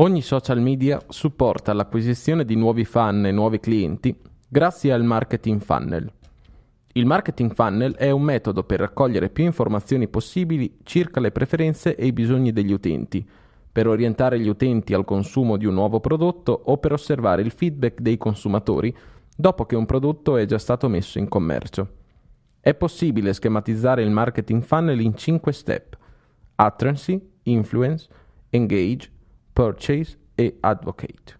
Ogni social media supporta l'acquisizione di nuovi fan e nuovi clienti grazie al marketing funnel. Il marketing funnel è un metodo per raccogliere più informazioni possibili circa le preferenze e i bisogni degli utenti, per orientare gli utenti al consumo di un nuovo prodotto o per osservare il feedback dei consumatori dopo che un prodotto è già stato messo in commercio. È possibile schematizzare il marketing funnel in 5 step: Attraency, Influence, Engage, Purchase e Advocate.